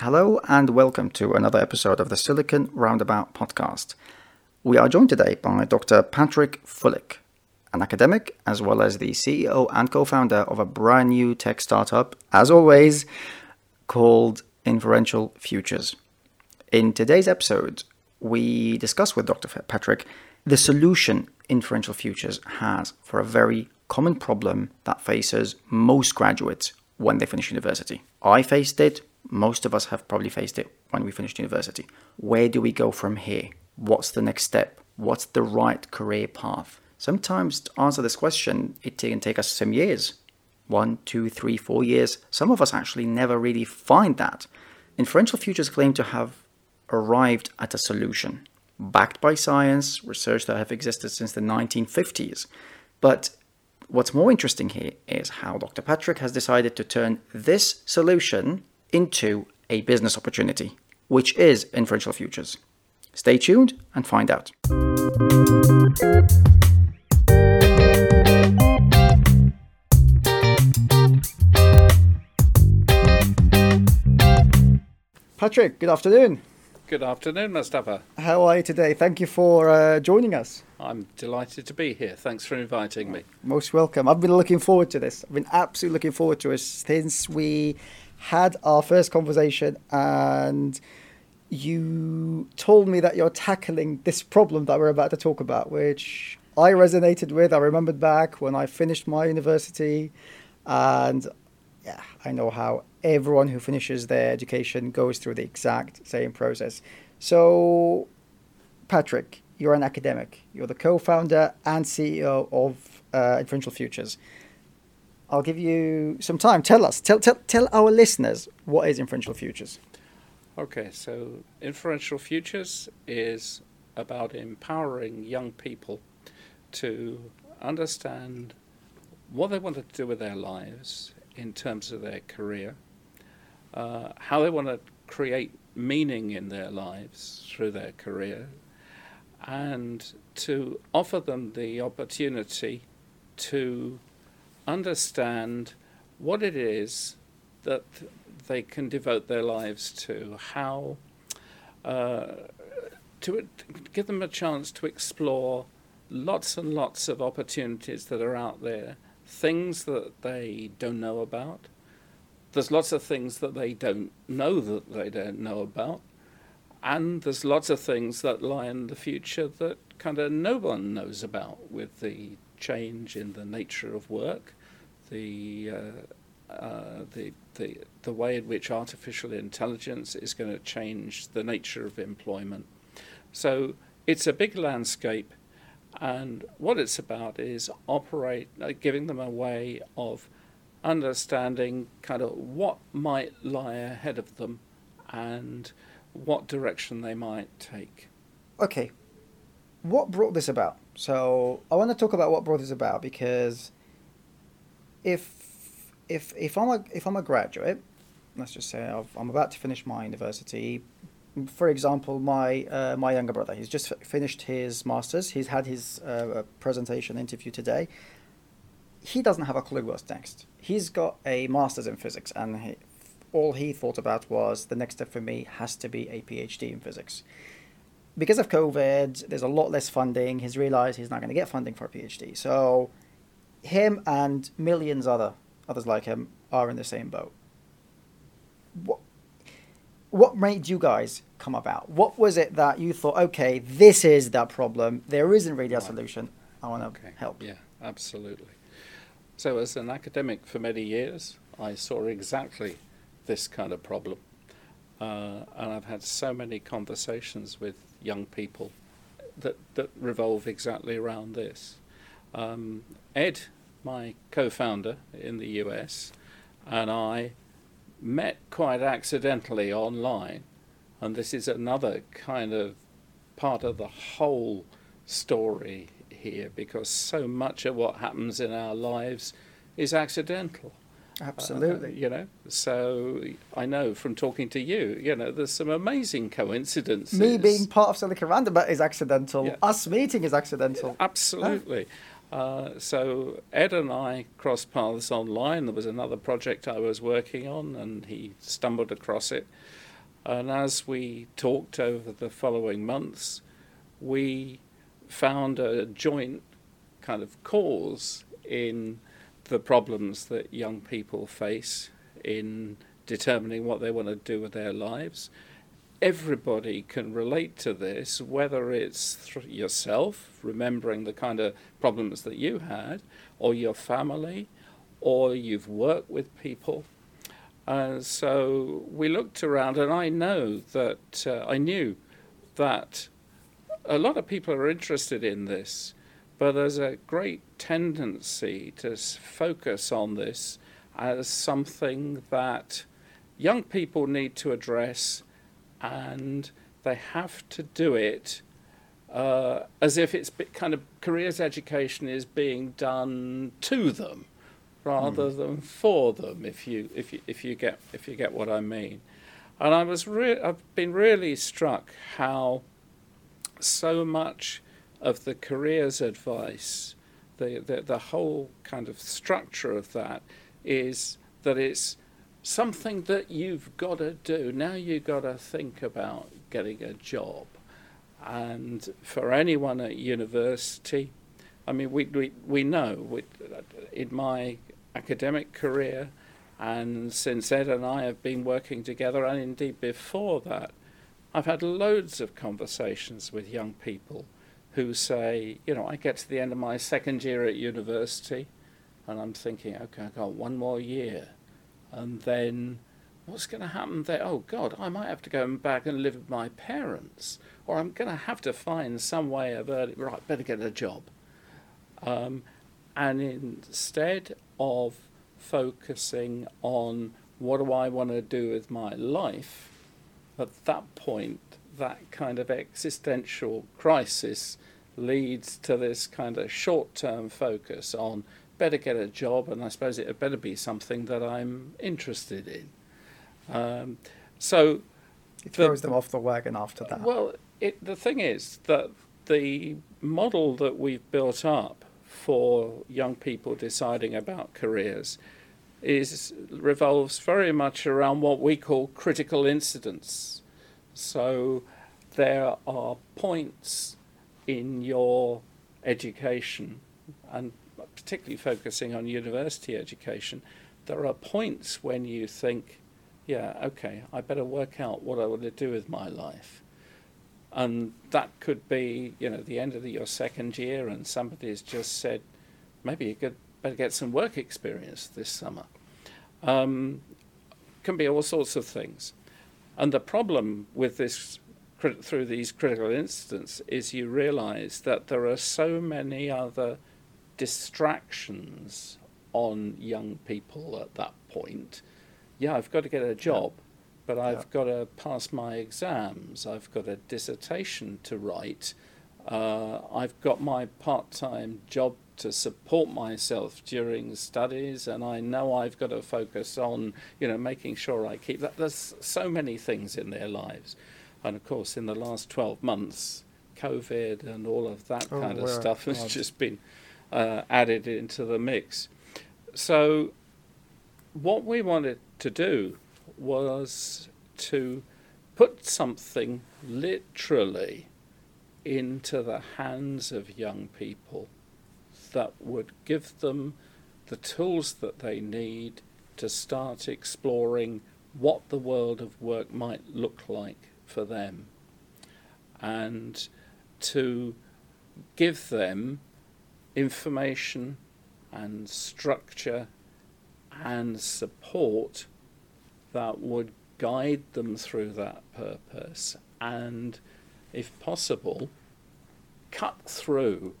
Hello and welcome to another episode of the Silicon Roundabout podcast. We are joined today by Dr. Patrick Fullick, an academic as well as the CEO and co founder of a brand new tech startup, as always, called Inferential Futures. In today's episode, we discuss with Dr. Patrick the solution Inferential Futures has for a very common problem that faces most graduates when they finish university. I faced it, most of us have probably faced it when we finished university. Where do we go from here? What's the next step? What's the right career path? Sometimes to answer this question, it can take us some years one, two, three, four years. Some of us actually never really find that. Inferential futures claim to have arrived at a solution, backed by science, research that have existed since the 1950s. But what's more interesting here is how Dr. Patrick has decided to turn this solution into a business opportunity, which is inferential futures. Stay tuned and find out. Patrick, good afternoon. Good afternoon, Mustafa. How are you today? Thank you for uh, joining us. I'm delighted to be here. Thanks for inviting me. Most welcome. I've been looking forward to this. I've been absolutely looking forward to it since we had our first conversation and you told me that you're tackling this problem that we're about to talk about, which I resonated with. I remembered back when I finished my university, and yeah, I know how everyone who finishes their education goes through the exact same process. So, Patrick, you're an academic. You're the co-founder and CEO of uh, Inferential Futures. I'll give you some time. Tell us, tell, tell, tell our listeners what is Inferential Futures. Okay, so Inferential Futures is about empowering young people to understand what they want to do with their lives in terms of their career, uh, how they want to create meaning in their lives through their career, and to offer them the opportunity to understand what it is that they can devote their lives to, how uh, to give them a chance to explore lots and lots of opportunities that are out there, things that they don't know about. There's lots of things that they don't know that they don't know about. And there's lots of things that lie in the future that kind of no one knows about with the change in the nature of work, the uh, uh, the the the way in which artificial intelligence is going to change the nature of employment. So it's a big landscape, and what it's about is operate, uh, giving them a way of understanding kind of what might lie ahead of them, and what direction they might take. Okay, what brought this about? So I want to talk about what brought this about because if if if I'm a if I'm a graduate, let's just say i am about to finish my university. For example, my uh, my younger brother, he's just finished his masters. He's had his uh, presentation interview today. He doesn't have a clue what's next. He's got a master's in physics, and he, all he thought about was the next step for me has to be a PhD in physics because of COVID, there's a lot less funding. He's realized he's not going to get funding for a PhD. So, him and millions other others like him are in the same boat. What what made you guys come about? What was it that you thought, okay, this is that problem. There isn't really a solution. I want to okay. help. Yeah, absolutely. So, as an academic for many years, I saw exactly this kind of problem. Uh, and I've had so many conversations with young people that, that revolve exactly around this. Um, Ed, my co founder in the US, and I met quite accidentally online. And this is another kind of part of the whole story here because so much of what happens in our lives is accidental. Absolutely. Uh, you know, so I know from talking to you, you know, there's some amazing coincidences. Me being part of Silicon Roundabout is accidental. Yeah. Us meeting is accidental. Absolutely. Uh, so Ed and I crossed paths online. There was another project I was working on, and he stumbled across it. And as we talked over the following months, we found a joint kind of cause in the problems that young people face in determining what they want to do with their lives. Everybody can relate to this, whether it's yourself, remembering the kind of problems that you had, or your family, or you've worked with people. Uh, so we looked around, and I know that uh, I knew that a lot of people are interested in this, but there's a great tendency to focus on this as something that young people need to address, and they have to do it uh, as if it's kind of careers education is being done to them rather mm. than for them. If you if you if you get if you get what I mean, and I was re- I've been really struck how so much of the careers advice, the, the the whole kind of structure of that is that it's something that you've got to do. Now you've got to think about getting a job. And for anyone at university, I mean, we, we, we know we, in my academic career, and since Ed and I have been working together, and indeed before that, I've had loads of conversations with young people who say, you know, I get to the end of my second year at university, and I'm thinking, okay, I've got one more year and then what's going to happen there? Oh God, I might have to go back and live with my parents, or I'm going to have to find some way of earning. Right, better get a job. Um, and instead of focusing on what do I want to do with my life, at that point, that kind of existential crisis leads to this kind of short term focus on better get a job, and I suppose it had better be something that I'm interested in. Um, so it throws the, them off the wagon after that. Well, it, the thing is that the model that we've built up for young people deciding about careers is revolves very much around what we call critical incidents. So there are points in your education and particularly focusing on university education, there are points when you think, yeah, okay, I better work out what I want to do with my life. And that could be, you know, the end of the, your second year, and somebody has just said, maybe you could better get some work experience this summer. Um, can be all sorts of things. And the problem with this through these critical incidents is you realize that there are so many other distractions on young people at that point. Yeah, I've got to get a job, but I've yeah. got to pass my exams. I've got a dissertation to write. Uh, I've got my part time job to support myself during studies, and I know I've got to focus on, you know, making sure I keep that. There's so many things in their lives. And of course, in the last 12 months, COVID and all of that oh, kind of stuff has just been uh, added into the mix. So, what we wanted to do was to put something literally into the hands of young people that would give them the tools that they need to start exploring what the world of work might look like for them and to give them information and structure and support that would guide them through that purpose and, if possible, cut through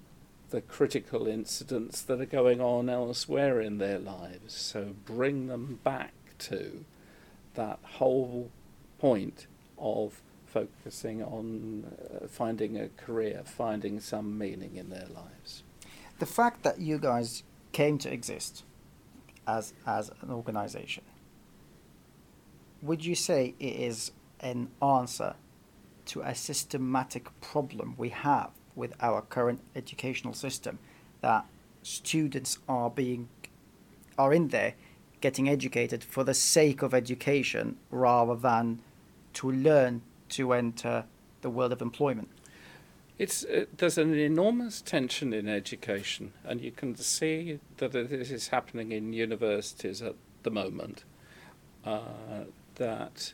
the critical incidents that are going on elsewhere in their lives. So bring them back to that whole point of focusing on uh, finding a career, finding some meaning in their lives the fact that you guys came to exist as as an organization would you say it is an answer to a systematic problem we have with our current educational system that students are being are in there getting educated for the sake of education rather than to learn to enter the world of employment. It's uh, there's an enormous tension in education, and you can see that this is happening in universities at the moment. Uh, that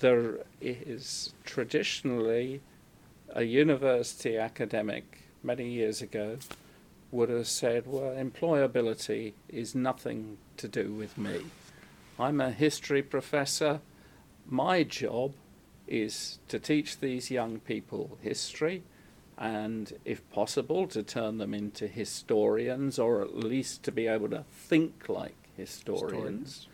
there is traditionally a university academic many years ago would have said, well, employability is nothing to do with me. I'm a history professor. My job is to teach these young people history and, if possible, to turn them into historians or at least to be able to think like historians. historians.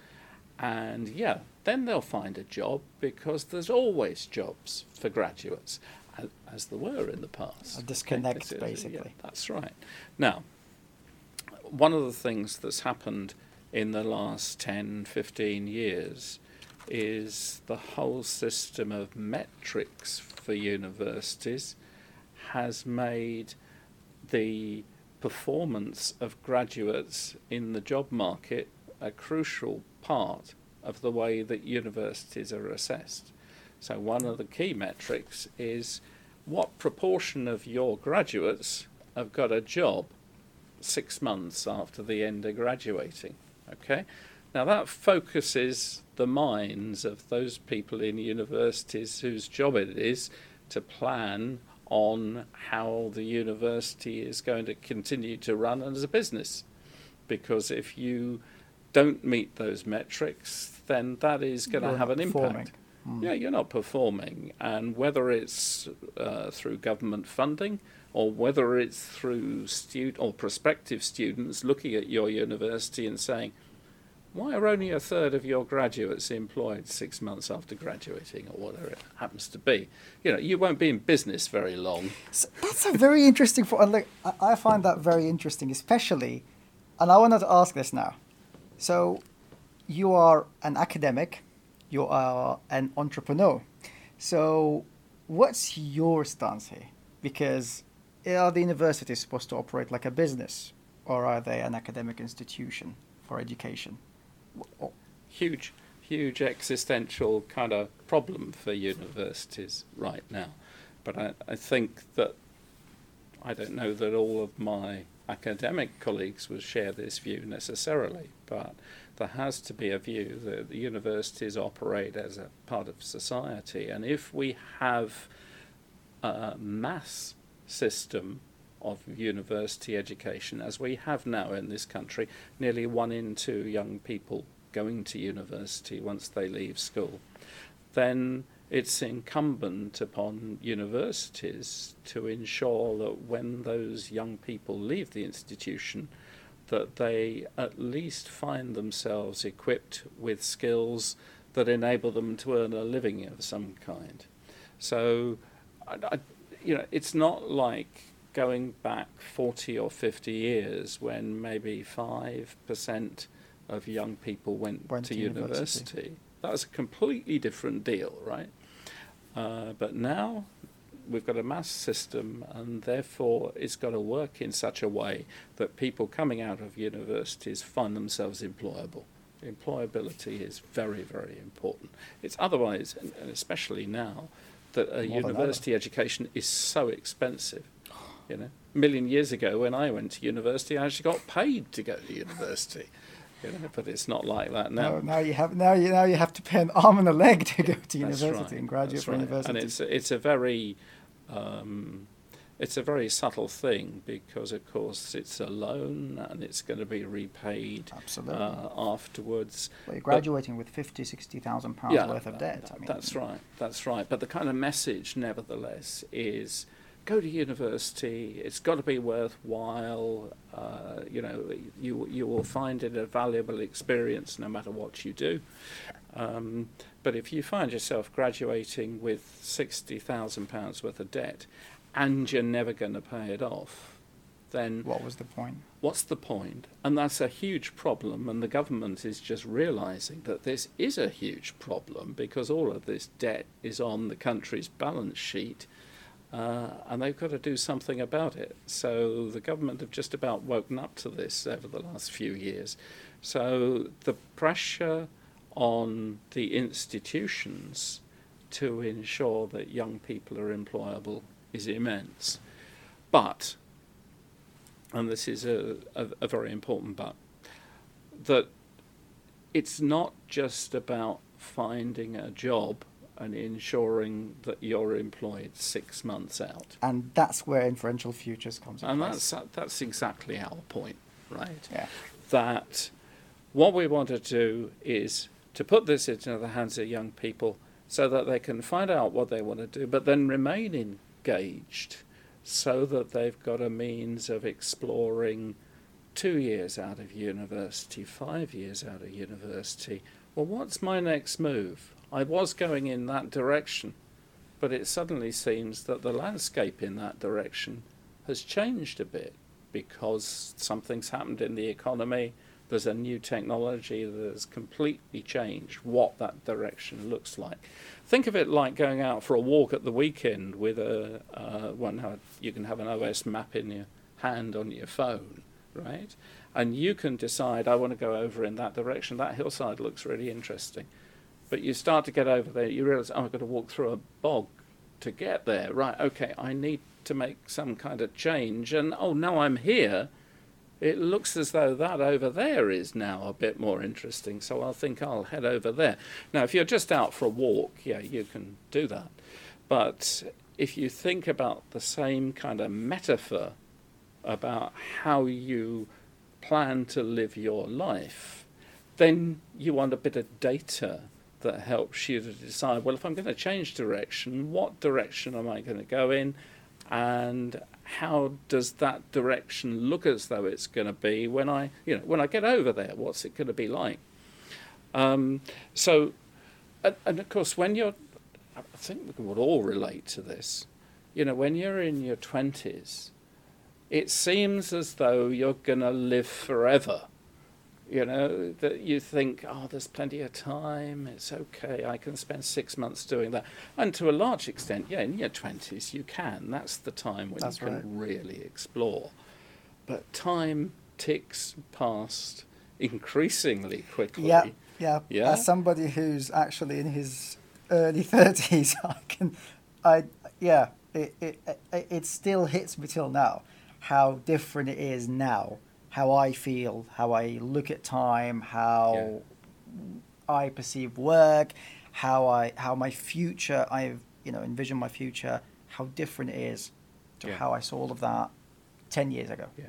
And yeah, then they'll find a job because there's always jobs for graduates, as, there were in the past. A disconnect, basically. Yeah, that's right. Now, one of the things that's happened in the last 10, 15 years is the whole system of metrics for universities has made the performance of graduates in the job market a crucial part of the way that universities are assessed. So, one of the key metrics is what proportion of your graduates have got a job six months after the end of graduating. Okay? Now, that focuses the minds of those people in universities whose job it is to plan on how the university is going to continue to run as a business. Because if you don't meet those metrics, then that is going to have an performing. impact. Mm. Yeah, you're not performing. And whether it's uh, through government funding or whether it's through student or prospective students looking at your university and saying, why are only a third of your graduates employed six months after graduating or whatever it happens to be? You know, you won't be in business very long. So that's a very interesting point. Look, I find that very interesting, especially, and I wanted to ask this now. So, you are an academic, you are an entrepreneur. So, what's your stance here? Because eh, are the universities supposed to operate like a business, or are they an academic institution for education? Huge, huge existential kind of problem for universities right now. But I, I think that I don't know that all of my academic colleagues would share this view necessarily, but there has to be a view that the universities operate as a part of society. And if we have a mass system of university education, as we have now in this country, nearly one in two young people going to university once they leave school, then it's incumbent upon universities to ensure that when those young people leave the institution, that they at least find themselves equipped with skills that enable them to earn a living of some kind. So, I, I, you know, it's not like going back 40 or 50 years when maybe 5% of young people went, went to, to university. university. That was a completely different deal, right? Uh, but now we've got a mass system, and therefore it's got to work in such a way that people coming out of universities find themselves employable. Employability is very, very important. It's otherwise, and especially now, that a More university education is so expensive. You know, a million years ago when I went to university, I actually got paid to go to university. You know, but it's not like that now. No, now you have now you now you have to pay an arm and a leg to go to university right. and graduate from right. university. And it's it's a very um, it's a very subtle thing because, of course, it's a loan and it's going to be repaid Absolutely. Uh, afterwards. Well, you're graduating but, with 50, 60,000 pounds yeah, worth of debt. I mean, that's right. That's right. But the kind of message, nevertheless, is go to university. It's got to be worthwhile. Uh, you know, you you will find it a valuable experience no matter what you do. Um, but if you find yourself graduating with sixty thousand pounds worth of debt, and you're never going to pay it off, then what was the point? What's the point? And that's a huge problem, and the government is just realizing that this is a huge problem because all of this debt is on the country's balance sheet. Uh, and they've got to do something about it. So the government have just about woken up to this over the last few years. So the pressure on the institutions to ensure that young people are employable is immense. But, and this is a, a, a very important but, that it's not just about finding a job and ensuring that you're employed six months out. And that's where inferential futures comes in. And place. that's that's exactly our point, right? Yeah. That what we want to do is to put this into the hands of young people so that they can find out what they want to do, but then remain engaged so that they've got a means of exploring two years out of university, five years out of university. Well, what's my next move? I was going in that direction, but it suddenly seems that the landscape in that direction has changed a bit because something's happened in the economy. There's a new technology that has completely changed what that direction looks like. Think of it like going out for a walk at the weekend with a uh, one. You can have an OS map in your hand on your phone, right? And you can decide, I want to go over in that direction. That hillside looks really interesting. But you start to get over there, you realize, oh, I've got to walk through a bog to get there. Right, okay, I need to make some kind of change. And oh, now I'm here. It looks as though that over there is now a bit more interesting, so I'll think I'll head over there. Now, if you're just out for a walk, yeah, you can do that. But if you think about the same kind of metaphor about how you plan to live your life, then you want a bit of data that helps you to decide well, if I'm going to change direction, what direction am I going to go in? And how does that direction look as though it's going to be when I, you know, when I get over there? What's it going to be like? Um, so, and, and, of course, when you're, I think we would all relate to this. You know, when you're in your twenties, it seems as though you're going to live forever you know, that you think, oh, there's plenty of time, it's okay, I can spend six months doing that. And to a large extent, yeah, in your 20s, you can. That's the time when That's you can right. really explore. But time ticks past increasingly quickly. Yeah, yeah. yeah? As somebody who's actually in his early 30s, I can, I, yeah, it, it, it, it still hits me till now how different it is now how I feel, how I look at time, how yeah. I perceive work, how I how my future I you know envision my future, how different it is to yeah. how I saw all of that ten years ago. Yeah.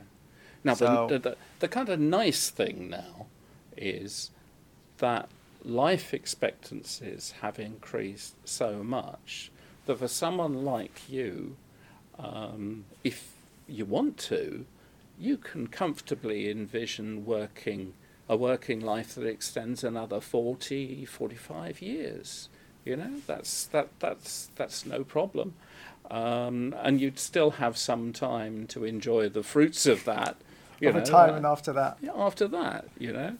Now so, the, the the kind of nice thing now is that life expectancies have increased so much that for someone like you, um, if you want to, you can comfortably envision working a working life that extends another 40, 45 years. You know, that's that that's that's no problem, um, and you'd still have some time to enjoy the fruits of that. You of know, retirement uh, after that. Yeah, after that, you know,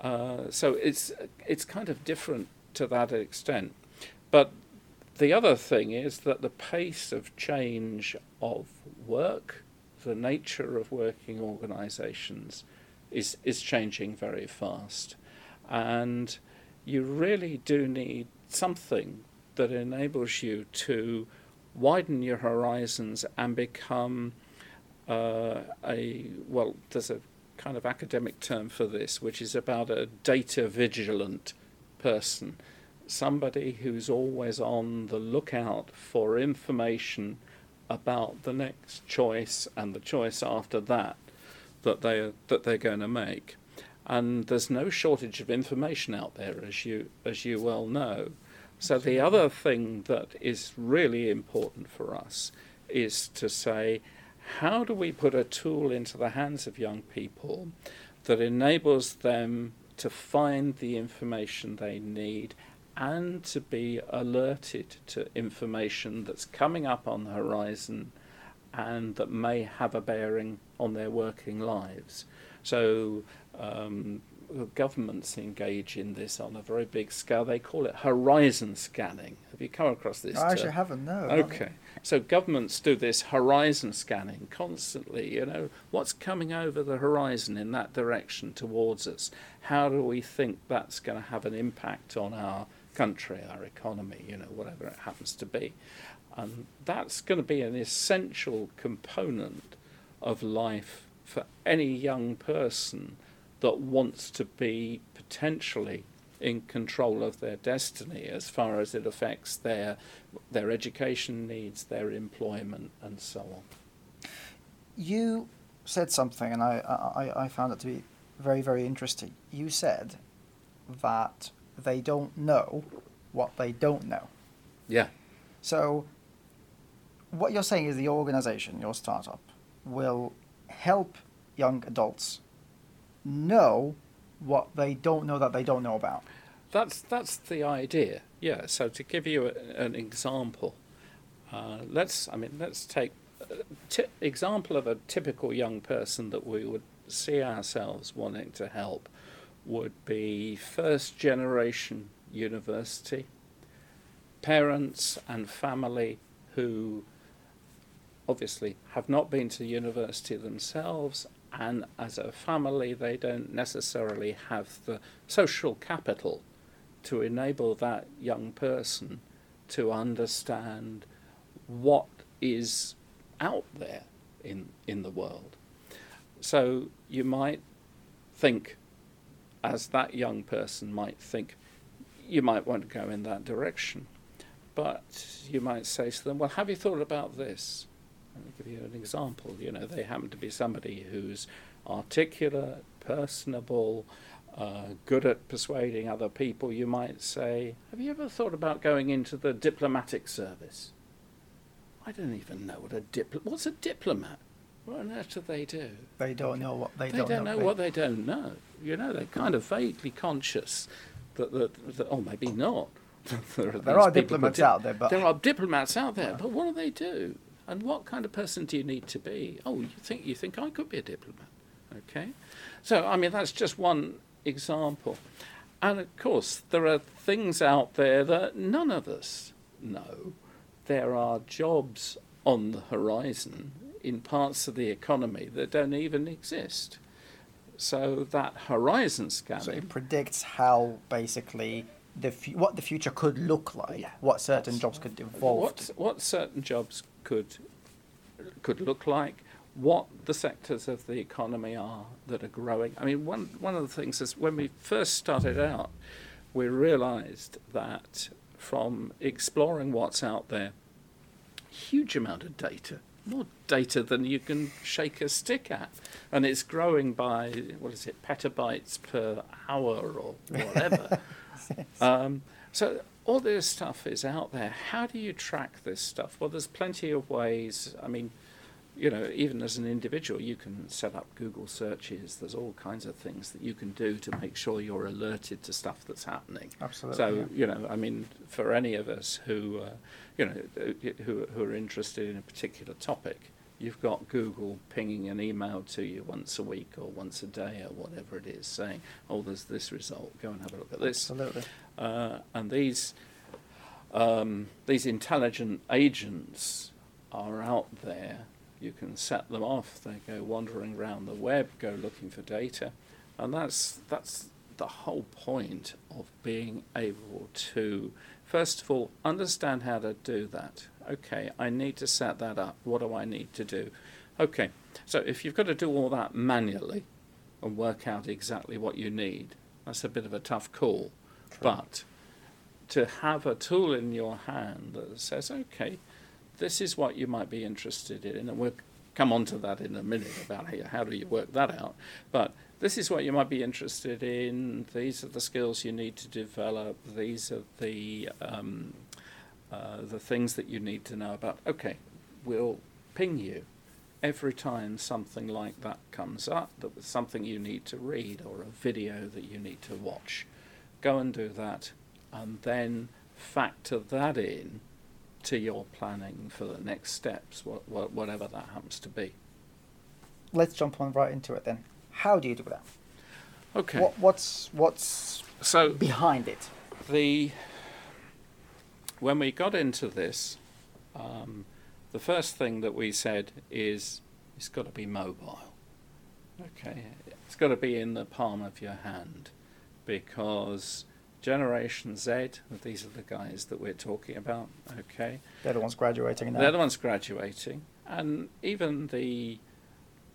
uh, so it's it's kind of different to that extent, but the other thing is that the pace of change of work the nature of working organisations is is changing very fast, and you really do need something that enables you to widen your horizons and become uh, a well. There's a kind of academic term for this, which is about a data vigilant person, somebody who's always on the lookout for information about the next choice and the choice after that that they that they're going to make. And there's no shortage of information out there, as you as you well know. So the other thing that is really important for us is to say, how do we put a tool into the hands of young people that enables them to find the information they need and to be alerted to information that's coming up on the horizon and that may have a bearing on their working lives. So, um, governments engage in this on a very big scale. They call it horizon scanning. Have you come across this? I actually term? haven't, no. Okay. So governments do this horizon scanning constantly. You know, what's coming over the horizon in that direction towards us? How do we think that's going to have an impact on our country, our economy, you know, whatever it happens to be? And that's going to be an essential component of life for any young person that wants to be potentially in control of their destiny as far as it affects their their education needs, their employment, and so on. You said something, and I, I, I found it to be very, very interesting. You said that they don't know what they don't know. Yeah. So, what you're saying is the organization, your startup, will help young adults know what they don't know that they don't know about. That's that's the idea. Yeah. So to give you a, an example, uh, let's I mean let's take a t- example of a typical young person that we would see ourselves wanting to help would be first generation university parents and family who obviously have not been to university themselves and as a family they don't necessarily have the social capital to enable that young person to understand what is out there in in the world. So you might think as that young person might think you might want to go in that direction but you might say to them well have you thought about this let me give you an example. You know, they happen to be somebody who's articulate, personable, uh, good at persuading other people. You might say, Have you ever thought about going into the diplomatic service? I don't even know what a diplomat. What's a diplomat? What on earth do they do? They don't know what they, They don't, know. They don't know They- what they don't know. You know, they're kind of vaguely conscious that, that, that oh, maybe not. there are, There are diplomats do- out there, but there are diplomats out there, but what do they do? And what kind of person do you need to be? Oh, you think you think I could be a diplomat? Okay, so I mean that's just one example, and of course there are things out there that none of us know. There are jobs on the horizon in parts of the economy that don't even exist. So that horizon scanning. so it predicts how basically the fu- what the future could look like, Yeah. what certain jobs could evolve. what what certain jobs could could look like, what the sectors of the economy are that are growing. I mean, one one of the things is when we first started out, we realised that from exploring what's out there, huge amount of data, more data than you can shake a stick at, and it's growing by what is it, petabytes per hour or whatever. Um, so all this stuff is out there. How do you track this stuff? Well, there's plenty of ways. I mean, you know, even as an individual, you can set up Google searches. There's all kinds of things that you can do to make sure you're alerted to stuff that's happening. Absolutely. So yeah. you know, I mean, for any of us who, uh, you know, who who are interested in a particular topic, you've got Google pinging an email to you once a week or once a day or whatever it is, saying, "Oh, there's this result. Go and have a look at this." Absolutely. Uh, and these um, these intelligent agents are out there. You can set them off. They go wandering around the web, go looking for data, and that's that's the whole point of being able to, first of all, understand how to do that. Okay, I need to set that up. What do I need to do? Okay, so if you've got to do all that manually and work out exactly what you need, that's a bit of a tough call. But to have a tool in your hand that says, okay, this is what you might be interested in, and we'll come on to that in a minute about how, how do you work that out. But this is what you might be interested in. These are the skills you need to develop. These are the um, uh, the things that you need to know about. Okay, we'll ping you every time something like that comes up. That was something you need to read or a video that you need to watch. Go and do that, and then factor that in to your planning for the next steps, wha- wha- whatever that happens to be. Let's jump on right into it then. How do you do that? Okay. What, what's what's so behind it? the when we got into this, um, the first thing that we said is it's got to be mobile. Okay, it's got to be in the palm of your hand because Generation Z, these are the guys that we're talking about, okay? They're the ones graduating now. They're the ones graduating. And even the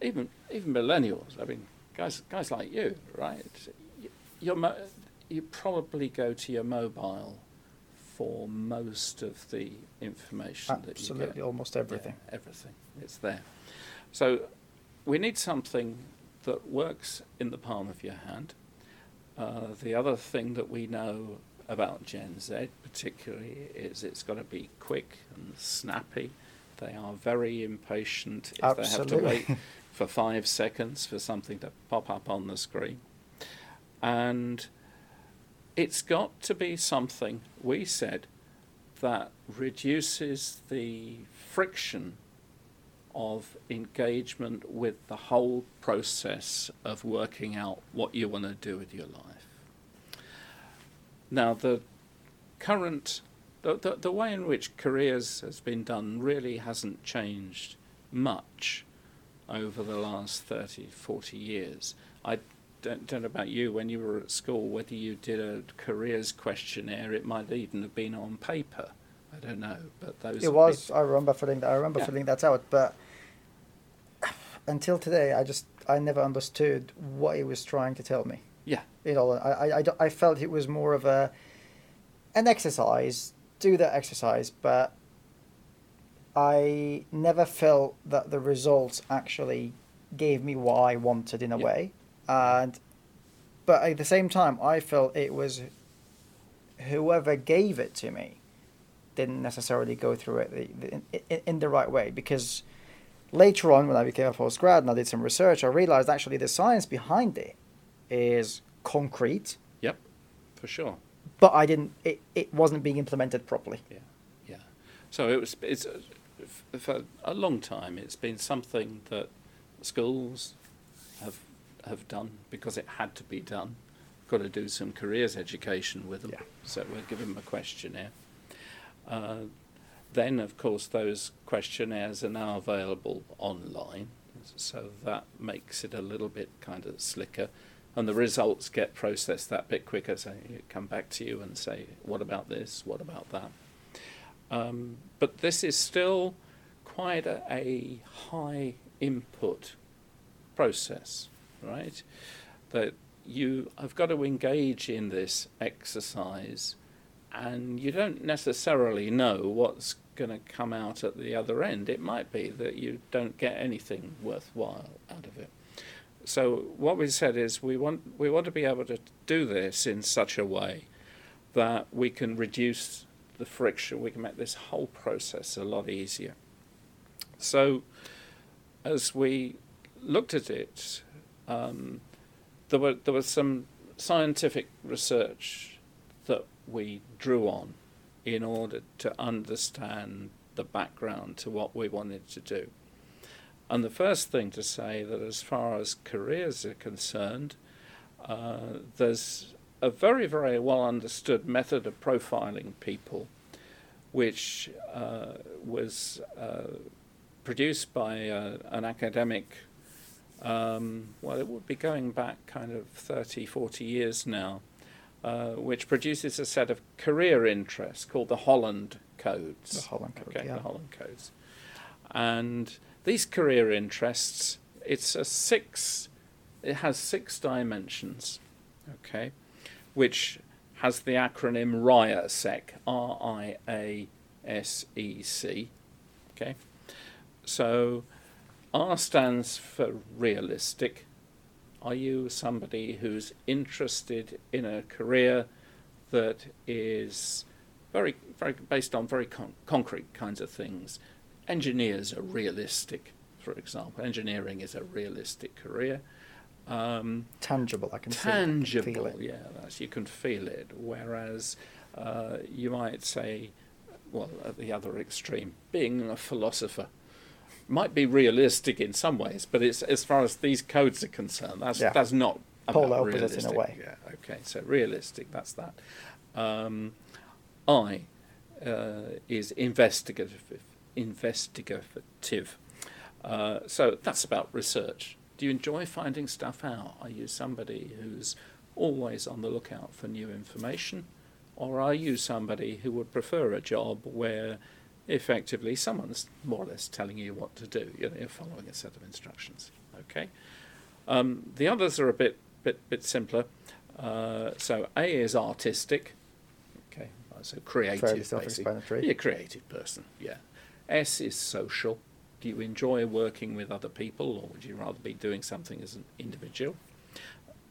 even even millennials, I mean, guys guys like you, right? You mo- you probably go to your mobile for most of the information that you get. Absolutely, almost everything. Yeah, everything. It's there. So we need something that works in the palm of your hand. Uh, the other thing that we know about Gen Z, particularly, is it's got to be quick and snappy. They are very impatient if Absolutely. they have to wait for five seconds for something to pop up on the screen. And it's got to be something, we said, that reduces the friction of engagement with the whole process of working out what you want to do with your life. Now, the current, the, the, the way in which careers has been done really hasn't changed much over the last 30, 40 years. I don't, don't know about you, when you were at school, whether you did a careers questionnaire, it might even have been on paper. I don't know, but those. It was. I remember filling that. I remember Yeah. filling that out, but until today, I just I never understood what he was trying to tell me. Yeah. You know, I I, I, felt it was more of a an exercise. Do that exercise, but I never felt that the results actually gave me what I wanted in a Yeah. way, and but at the same time, I felt it was whoever gave it to me didn't necessarily go through it in, in the right way because later on when I became a postgrad and I did some research, I realized actually the science behind it is concrete, Yep, for sure. but I didn't. It, it wasn't being implemented properly. Yeah, yeah. So it was. It's for a long time. It's been something that schools have have done because it had to be done. Got to do some careers education with them. Yeah. So we'll give them a questionnaire. Uh, then, of course, those questionnaires are now available online, so that makes it a little bit kind of slicker, and the results get processed that bit quicker. So you come back to you and say, "What about this? What about that?" Um, but this is still quite a, a high input process, right? That you have got to engage in this exercise, and you don't necessarily know what's going to come out at the other end. It might be that you don't get anything worthwhile out of it. So what we said is we want we want to be able to do this in such a way that we can reduce the friction. We can make this whole process a lot easier. So, as we looked at it, um, there were there was some scientific research we drew on in order to understand the background to what we wanted to do. And the first thing to say that as far as careers are concerned, uh, there's a very, very well understood method of profiling people, which uh, was uh, produced by uh, an academic. Um, well, it would be going back kind of 30, 40 years now, uh, which produces a set of career interests called the Holland Codes. The Holland Code, Okay, yeah. the Holland Codes. And these career interests, it's a six, it has six dimensions, okay, which has the acronym RIASEC, R I A S E C, okay. So R stands for realistic. Are you somebody who's interested in a career that is very, very based on very con- concrete kinds of things? Engineers are realistic, for example. Engineering is a realistic career. Um, Tangible, I can see it, I can tangible, it. yeah, that's, you can feel it. Whereas uh, you might say, well, at the other extreme, being a philosopher might be realistic in some ways, but it's as far as these codes are concerned, that's Yeah. that's not Polar opposites in a realistic. way. Yeah, okay, so realistic, that's that. Um, I, uh, is investigative. Investigative. Uh, so that's about research. Do you enjoy finding stuff out? Are you somebody who's always on the lookout for new information? Or are you somebody who would prefer a job where effectively someone's more or less telling you what to do? You know, you're following a set of instructions. Okay. Um, the others are a bit bit bit simpler. Uh, so A is artistic. Okay, so creative. Fairly. Yeah, creative person. Yeah. S is social. Do you enjoy working with other people, or would you rather be doing something as an individual?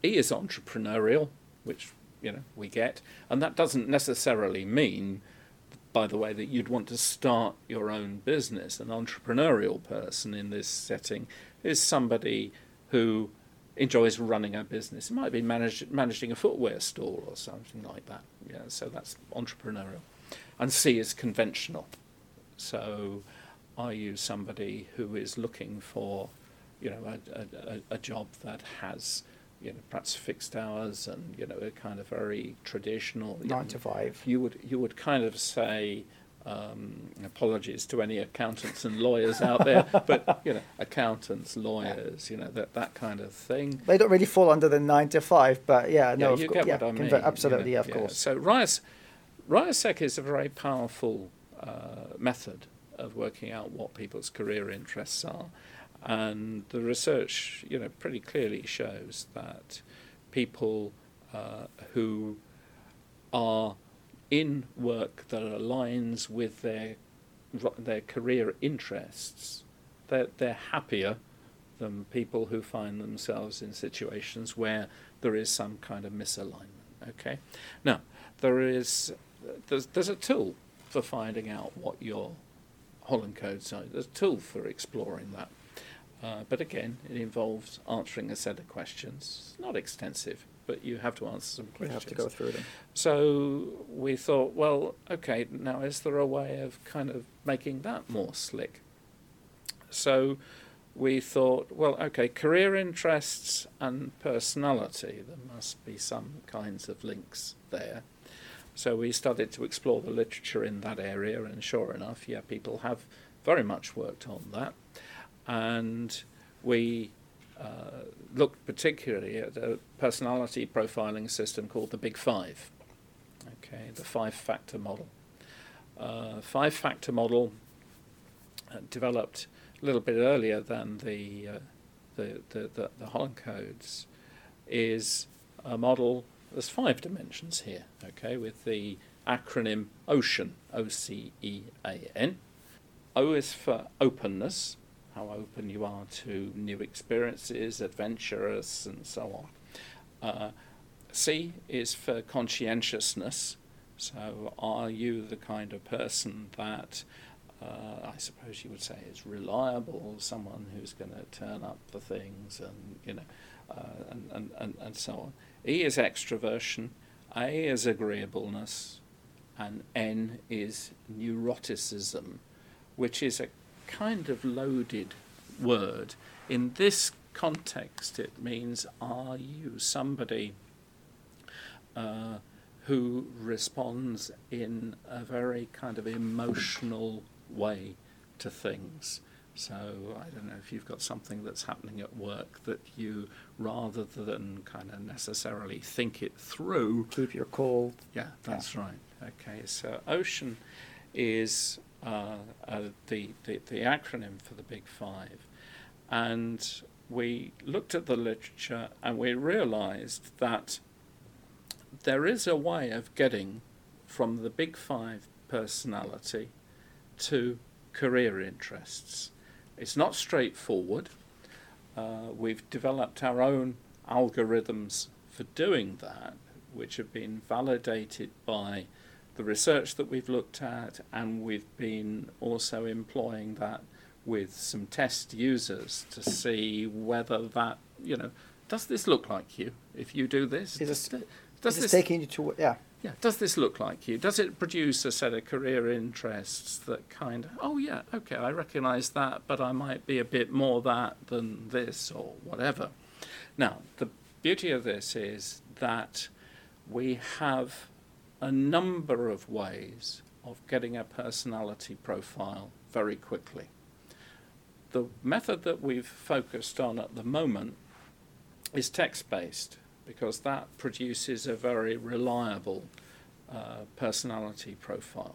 E is entrepreneurial, which you know we get, and that doesn't necessarily mean, by the way, that you'd want to start your own business. An entrepreneurial person in this setting is somebody who enjoys running a business. It might be managed, managing a footwear store or something like that. Yeah, so that's entrepreneurial. And C is conventional. So are you somebody who is looking for, you know, a, a, a job that has, you know, perhaps fixed hours and you know, a kind of very traditional nine know, to five? You would you would kind of say. Um, apologies to any accountants and lawyers out there, but you know, accountants, lawyers, you know, that that kind of thing. They don't really fall under the nine to five, but yeah, no, yeah, you get yeah, what I mean. absolutely, you know, of yeah. course. So RIAS, RIASEC is a very powerful uh, method of working out what people's career interests are. And the research, you know, pretty clearly shows that people uh, who are in work that aligns with their their career interests, they're, they're happier than people who find themselves in situations where there is some kind of misalignment. Okay, now there is there's, there's a tool for finding out what your Holland Code side. There's a tool for exploring that. Uh, but again, it involves answering a set of questions. It's not extensive, but you have to answer some questions. You have to go through them. So we thought, well, okay, now is there a way of kind of making that more slick? So we thought, well, okay, career interests and personality, there must be some kinds of links there. So we started to explore the literature in that area, and sure enough, yeah, people have very much worked on that. And we uh, looked particularly at a personality profiling system called the Big Five, okay, the five factor model. Uh, five factor model uh, developed a little bit earlier than the, uh, the, the, the, the Holland codes, is a model there's five dimensions here, okay, with the acronym OCEAN, O C E A N. O is for openness, how open you are to new experiences, adventurous, and so on. Uh, C is for conscientiousness, so are you the kind of person that uh, I suppose you would say is reliable, someone who's going to turn up for things and you know, uh, and, and, and, and so on. E is extroversion, A is agreeableness, and N is neuroticism, which is a kind of loaded word. In this context, it means are you somebody uh, who responds in a very kind of emotional way to things? So I don't know if you've got something that's happening at work that you, rather than kind of necessarily think it through, keep your cool. Yeah, that's yeah. right. Okay, so OCEAN is uh, uh, the, the the acronym for the Big Five, and we looked at the literature and we realised that there is a way of getting from the Big Five personality to career interests. It's not straightforward. Uh, we've developed our own algorithms for doing that, which have been validated by the research that we've looked at, and we've been also employing that with some test users to see whether that, you know, does this look like you if you do this? Is does, does this taking you to yeah? Yeah. Does this look like you? Does it produce a set of career interests that kind of, oh, yeah, okay, I recognize that, but I might be a bit more that than this or whatever? Now, the beauty of this is that we have a number of ways of getting a personality profile very quickly. The method that we've focused on at the moment is text based because that produces a very reliable uh, personality profile.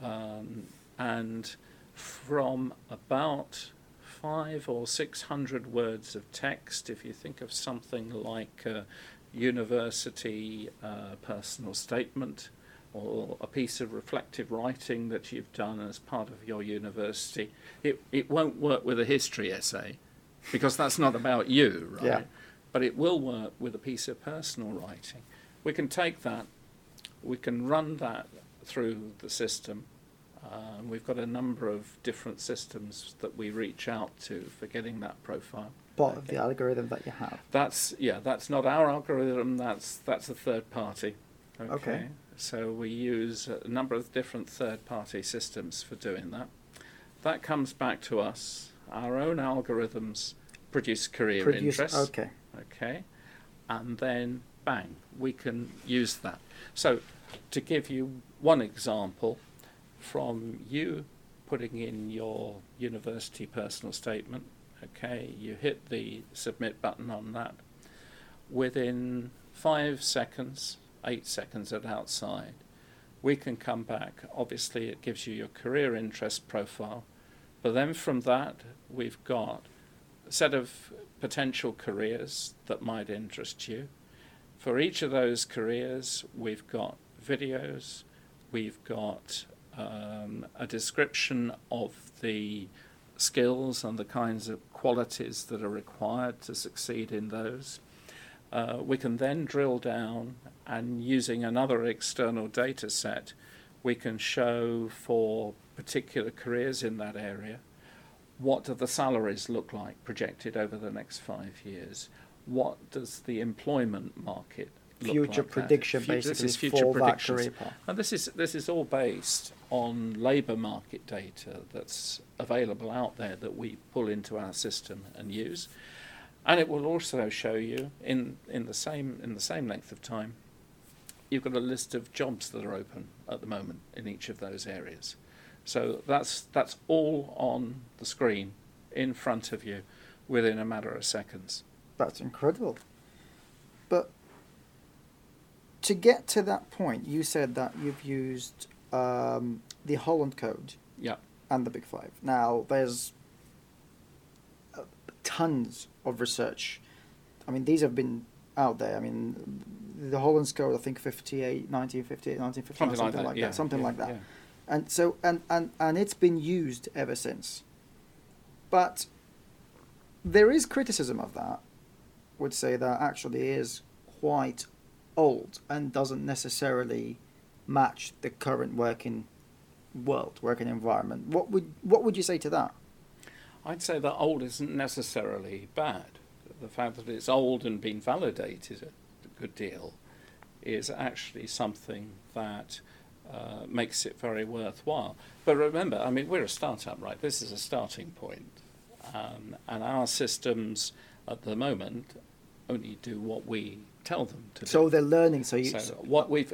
Um, and from about five or six hundred words of text, if you think of something like a university uh, personal statement or a piece of reflective writing that you've done as part of your university, it, it won't work with a history essay because that's not about you, right? Yeah. But it will work with a piece of personal writing. We can take that, we can run that through the system. Uh, we've got a number of different systems that we reach out to for getting that profile. Part of the algorithm that you have. That's yeah, that's not our algorithm. That's that's a third party. Okay. So we use a number of different third party systems for doing that. That comes back to us. Our own algorithms produce career Produce, interests. okay. Okay. And then bang, we can use that. So to give you one example, from you putting in your university personal statement, okay, you hit the submit button on that. Within five seconds, eight seconds at outside, we can come back. Obviously, it gives you your career interest profile, but then from that, we've got a set of potential careers that might interest you. For each of those careers, we've got videos, we've got um, a description of the skills and the kinds of qualities that are required to succeed in those. Uh, we can then drill down and using another external data set, we can show for particular careers in that area what do the salaries look like projected over the next five years? What does the employment market Future like? prediction, Fu- this is future for that predictions. career path. And this is this is all based on labour market data that's available out there that we pull into our system and use. And it will also show you in, in the same in the same length of time, you've got a list of jobs that are open at the moment in each of those areas. So that's that's all on the screen in front of you within a matter of seconds. That's incredible. But to get to that point, you said that you've used um, the Holland Code Yeah. and the Big Five. Now, there's uh, tons of research. I mean, these have been out there. I mean, the Holland Code, I think 58, 1958, 1959, Something, something, like that. like yeah. that. Something yeah, like that. yeah. And so, and, and, and it's been used ever since. But there is criticism of that, would say that actually is quite old and doesn't necessarily match the current working world, working environment. What would what would you say to that? I'd say that old isn't necessarily bad. The fact that it's old and been validated a good deal is actually something that uh, makes it very worthwhile. But remember, I mean, we're a startup, right? This is a starting point. Um, and our systems at the moment only do what we tell them to do. So they're learning. So you So what we've,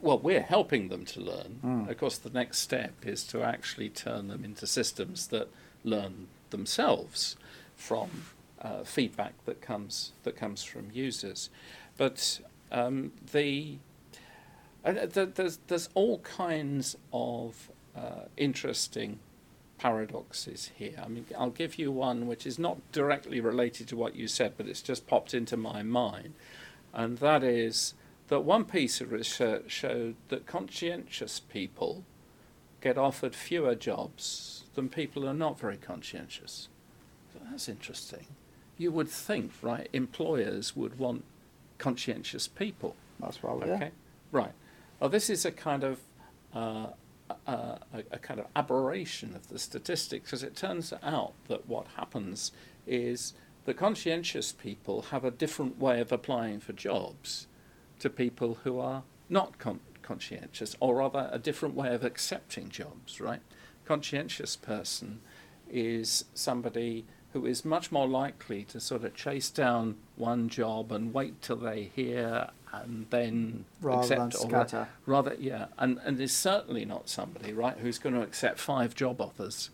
well, we're helping them to learn. Mm. Of course, the next step is to actually turn them into systems that learn themselves from uh, feedback that comes that comes from users. But um, the uh, th- there's there's all kinds of uh, interesting paradoxes here. I mean, I'll give you one which is not directly related to what you said, but it's just popped into my mind, and that is that one piece of research showed that conscientious people get offered fewer jobs than people who are not very conscientious. So that's interesting. You would think, right, employers would want conscientious people. that's probably Okay, yeah. right. Well, this is a kind of uh, a, a kind of aberration of the statistics, because it turns out that what happens is that conscientious people have a different way of applying for jobs to people who are not con- conscientious, or rather, a different way of accepting jobs. Right? Conscientious person is somebody who is much more likely to sort of chase down one job and wait till they hear and then rather accept than all scatter. Rather, yeah, and and is certainly not somebody right who's going to accept five job offers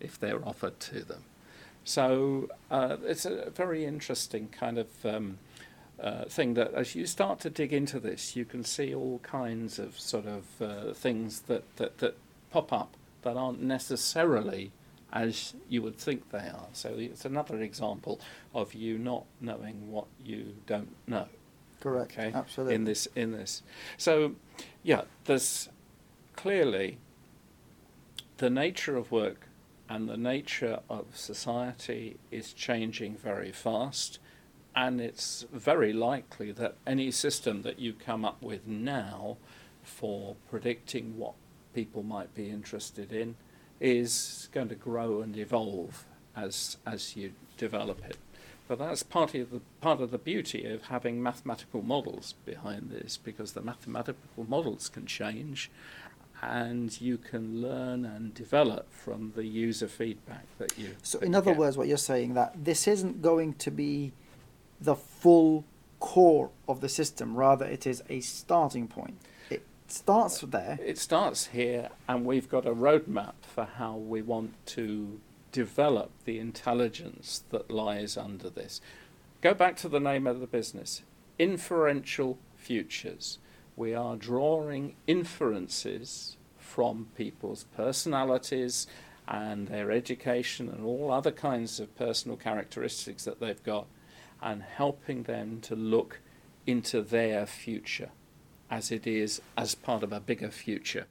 if they're offered to them. So uh, it's a very interesting kind of um, uh, thing that as you start to dig into this, you can see all kinds of sort of uh, things that, that, that pop up that aren't necessarily as you would think they are. So it's another example of you not knowing what you don't know. Correct. Okay, Absolutely. in this in this. So, yeah, there's clearly the nature of work and the nature of society is changing very fast, and it's very likely that any system that you come up with now for predicting what people might be interested in is going to grow and evolve as as you develop it. But that's part of the part of the beauty of having mathematical models behind this, because the mathematical models can change, and you can learn and develop from the user feedback that you. So, that in you other get. words, what you're saying that this isn't going to be the full core of the system. Rather, it is a starting point. It starts there. It starts here, and we've got a roadmap for how we want to develop the intelligence that lies under this. Go back to the name of the business Inferential Futures. We are drawing inferences from people's personalities and their education and all other kinds of personal characteristics that they've got and helping them to look into their future as it is as part of a bigger future.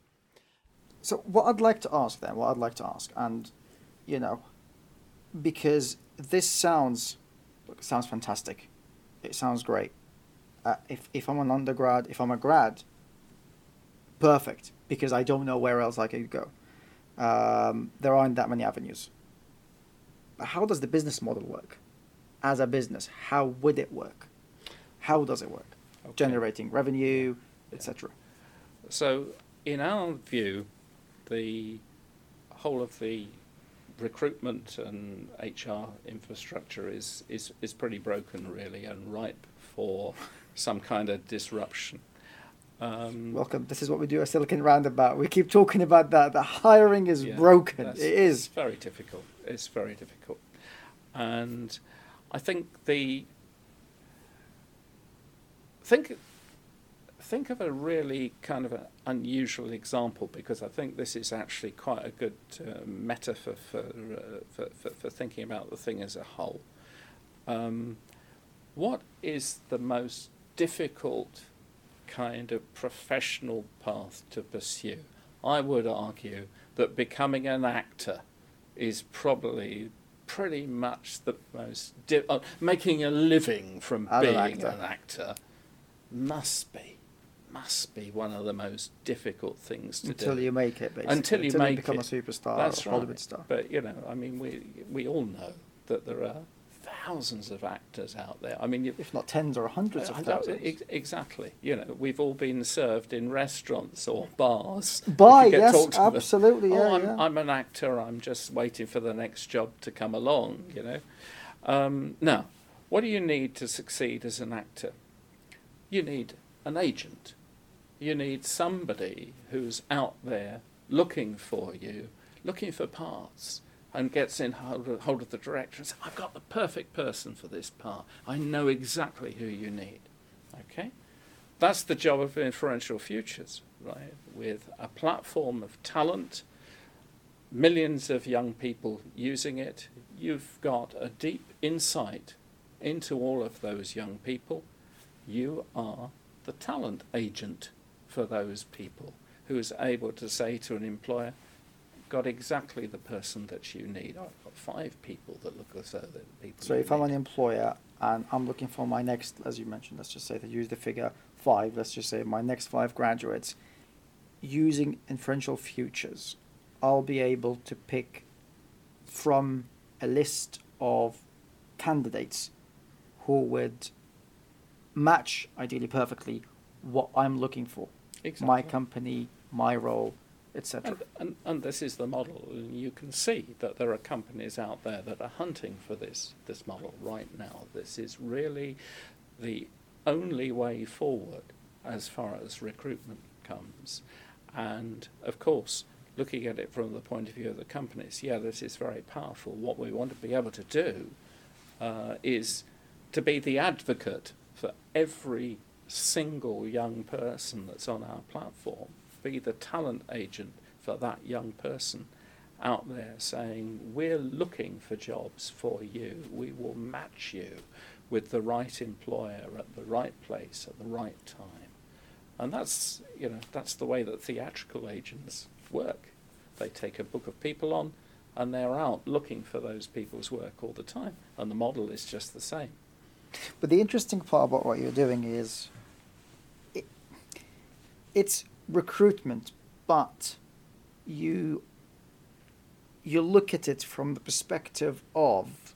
So, what I'd like to ask then, what I'd like to ask, and you know, because this sounds sounds fantastic. It sounds great. Uh, if if I'm an undergrad, if I'm a grad, perfect because I don't know where else I could go. Um, there aren't that many avenues. But how does the business model work? As a business, how would it work? How does it work? Okay. Generating revenue, etc. So, in our view, the whole of the recruitment and HR infrastructure is, is, is pretty broken, really, and ripe for some kind of disruption. Um, Welcome. This is what we do at Silicon Roundabout. We keep talking about that. The hiring is yeah, broken. that's- It's very difficult. It's very difficult. And I think the. Think, think of a really kind of an unusual example because I think this is actually quite a good uh, metaphor for, uh, for, for, for thinking about the thing as a whole. Um, what is the most difficult kind of professional path to pursue? I would argue that becoming an actor is probably pretty much the most di- uh, making a living from an being actor. an actor must be must be one of the most difficult things to Until do until you make it, basically. Until you make become it. a superstar That's or Hollywood right. star. But you know, I mean, we we all know that there are thousands of actors out there. I mean, you, If not tens or hundreds I- of I- thousands. ex- exactly. You know, we've all been served in restaurants or bars. By, yes, them, absolutely, yeah, oh, I'm, yeah. I'm an actor. I'm just waiting for the next job to come along. You know. Um, now, what do you need to succeed as an actor? You need an agent. You need somebody who's out there looking for you, looking for parts, and gets in hold of, hold of the director and says, I've got the perfect person for this part. I know exactly who you need. Okay? That's the job of Inferential Futures, right? With a platform of talent, millions of young people using it, you've got a deep insight into all of those young people. You are the talent agent for those people who is able to say to an employer, got exactly the person that you need. I've got five people that look as though they're the people. So if I'm an employer and I'm looking for my next, as you mentioned, let's just say to use the figure five, let's just say my next five graduates, using inferential futures, I'll be able to pick from a list of candidates who would match ideally perfectly what I'm looking for. Exactly. My company, my role, etc. And, and, and this is the model. You can see that there are companies out there that are hunting for this, this model right now. This is really the only way forward as far as recruitment comes. And of course, looking at it from the point of view of the companies, yeah, this is very powerful. What we want to be able to do uh, is to be the advocate for every single young person that's on our platform, be the talent agent for that young person out there saying, We're looking for jobs for you. We will match you with the right employer at the right place at the right time. And that's, you know, that's the way that theatrical agents work. They take a book of people on and they're out looking for those people's work all the time. And the model is just the same. But the interesting part about what you're doing is it, it's recruitment, but you you look at it from the perspective of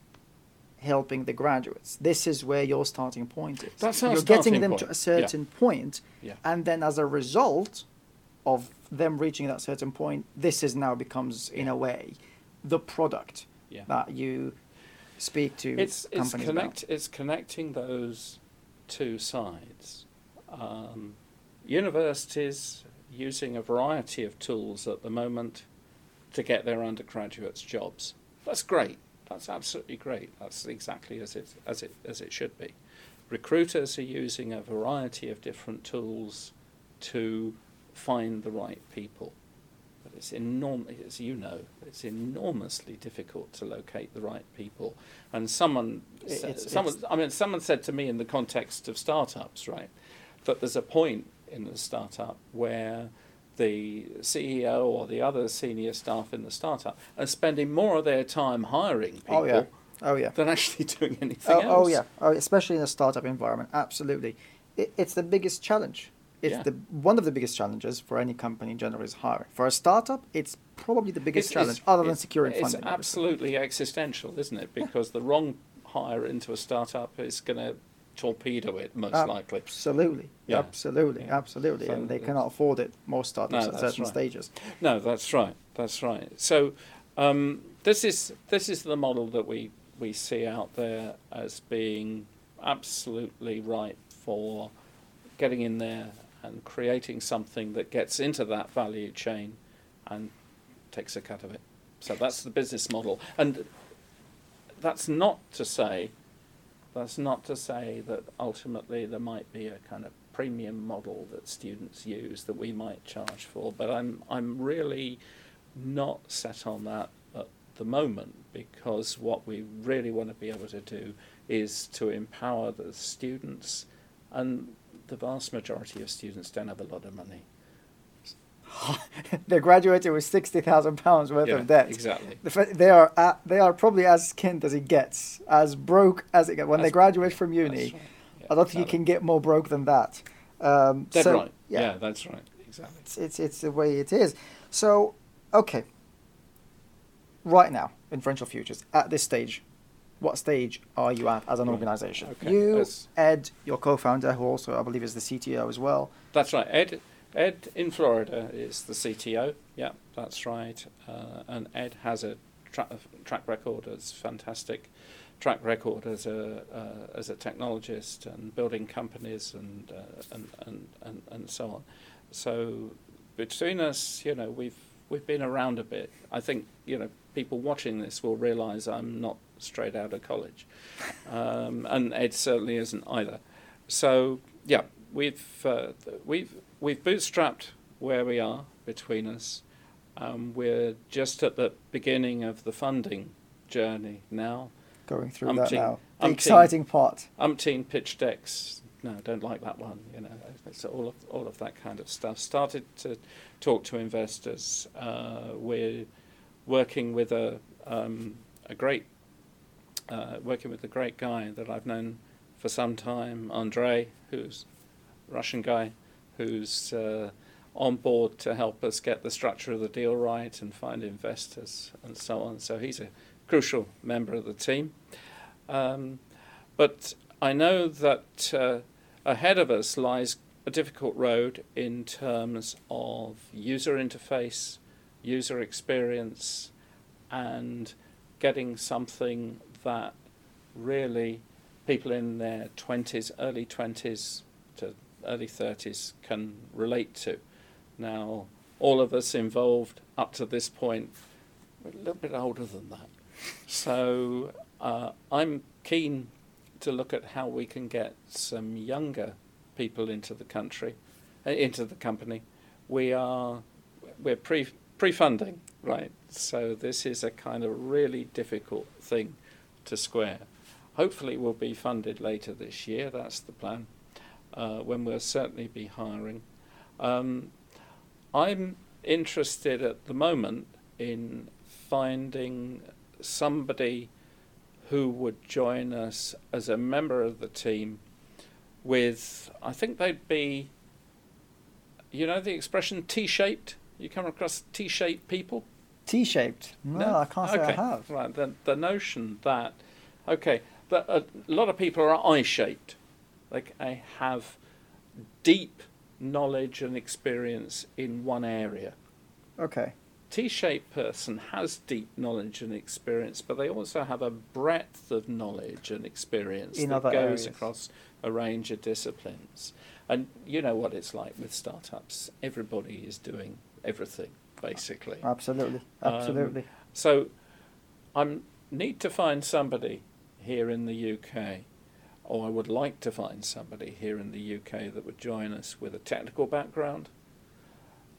helping the graduates. This is where your starting point is. That's our You're getting them point. to a certain point, Yeah. and then as a result of them reaching that certain point, this is now becomes in a way the product Yeah. that you speak to it's it's connect it's connecting those two sides. Um, universities using a variety of tools at the moment to get their undergraduates jobs. That's great. That's absolutely great. That's exactly as it as it as it should be. Recruiters are using a variety of different tools to find the right people. But it's enorm- as you know, it's enormously difficult to locate the right people. And someone, It- sa- it's- someone, it's- I mean, someone said to me in the context of startups, right, that there's a point in the startup where the CEO or the other senior staff in the startup are spending more of their time hiring people Oh yeah. Oh yeah. than actually doing anything Oh, oh else. oh yeah, oh, especially in a startup environment. Absolutely, it, it's the biggest challenge. It's Yeah. the one of the biggest challenges for any company in general is hiring. For a startup, it's probably the biggest It's- challenge, it's- other than securing It's funding. obviously. absolutely existential, isn't it? Because the wrong hire into a startup is going to torpedo it most Ab- likely. Absolutely, Yeah. absolutely, Yeah. absolutely, So and they cannot afford it. Most startups No, at certain right. stages. No, that's right. That's right. So um, this is this is the model that we we see out there as being absolutely right for getting in there and creating something that gets into that value chain and takes a cut of it. So that's the business model, and that's not to say that's not to say that ultimately there might be a kind of premium model that students use that we might charge for, but I'm I'm really not set on that at the moment because what we really want to be able to do is to empower the students and the vast majority of students don't have a lot of money. they graduated with sixty thousand pounds worth Yeah, of debt. exactly. They are at, they are probably as skint as it gets, as broke as it gets. When they graduate from uni, right. Yeah, I don't think you can get more broke than that. Um, Dead so, right. Yeah. that's right. Exactly. it's, it's it's the way it is. So, okay. Right now, Inferential Futures, at this stage, what stage are you at as an organization? okay, You, that's- Ed, your co-founder, who also I believe is the CTO as well. That's right. Ed, Ed in Florida is the CTO. Yeah, that's right. Uh, and Ed has a tra- track record as fantastic track record as a uh, as a technologist and building companies and, uh, and, and and and so on. So between us, you know, we've we've been around a bit. I think you know people watching this will realise I'm not straight out of college, um, and Ed certainly isn't either. So yeah, we've uh, we've we've bootstrapped where we are between us. Um, we're just at the beginning of the funding journey now. Going through that now. The umpteen- exciting part. Umpteen pitch decks. No, don't like that one. You know, it's all of all of that kind of stuff. Started to talk to investors. Uh, we're working with a um, a great uh, working with a great guy that I've known for some time, Andre, who's a Russian guy, who's uh, on board to help us get the structure of the deal right and find investors and so on. So he's a crucial member of the team. Um, but I know that uh, ahead of us lies a difficult road in terms of user interface, user experience, and getting something that really people in their 20s, early 20s to early 30s can relate to. Now, all of us involved up to this point, we're a little bit older than that. So uh, I'm keen to look at how we can get some younger people into the country, uh, into the company. We are we're pre pre-funding, right? So this is a kind of really difficult thing to square. Hopefully, we'll be funded later this year. That's the plan. Uh, when we'll certainly be hiring. Um, I'm interested at the moment in finding somebody who would join us as a member of the team with, I think they'd be, you know, the expression T shaped? You come across T shaped people? T shaped? No, no, I can't say okay. I have. Right, the, the notion that, okay, that a lot of people are I shaped. Like, I have deep knowledge and experience in one area. Okay. T-shaped person has deep knowledge and experience, but they also have a breadth of knowledge and experience in that goes areas. across a range of disciplines. And you know what it's like with startups. Everybody is doing everything, basically. Absolutely. Absolutely. Um, so I need to find somebody here in the UK or I would like to find somebody here in the UK that would join us with a technical background,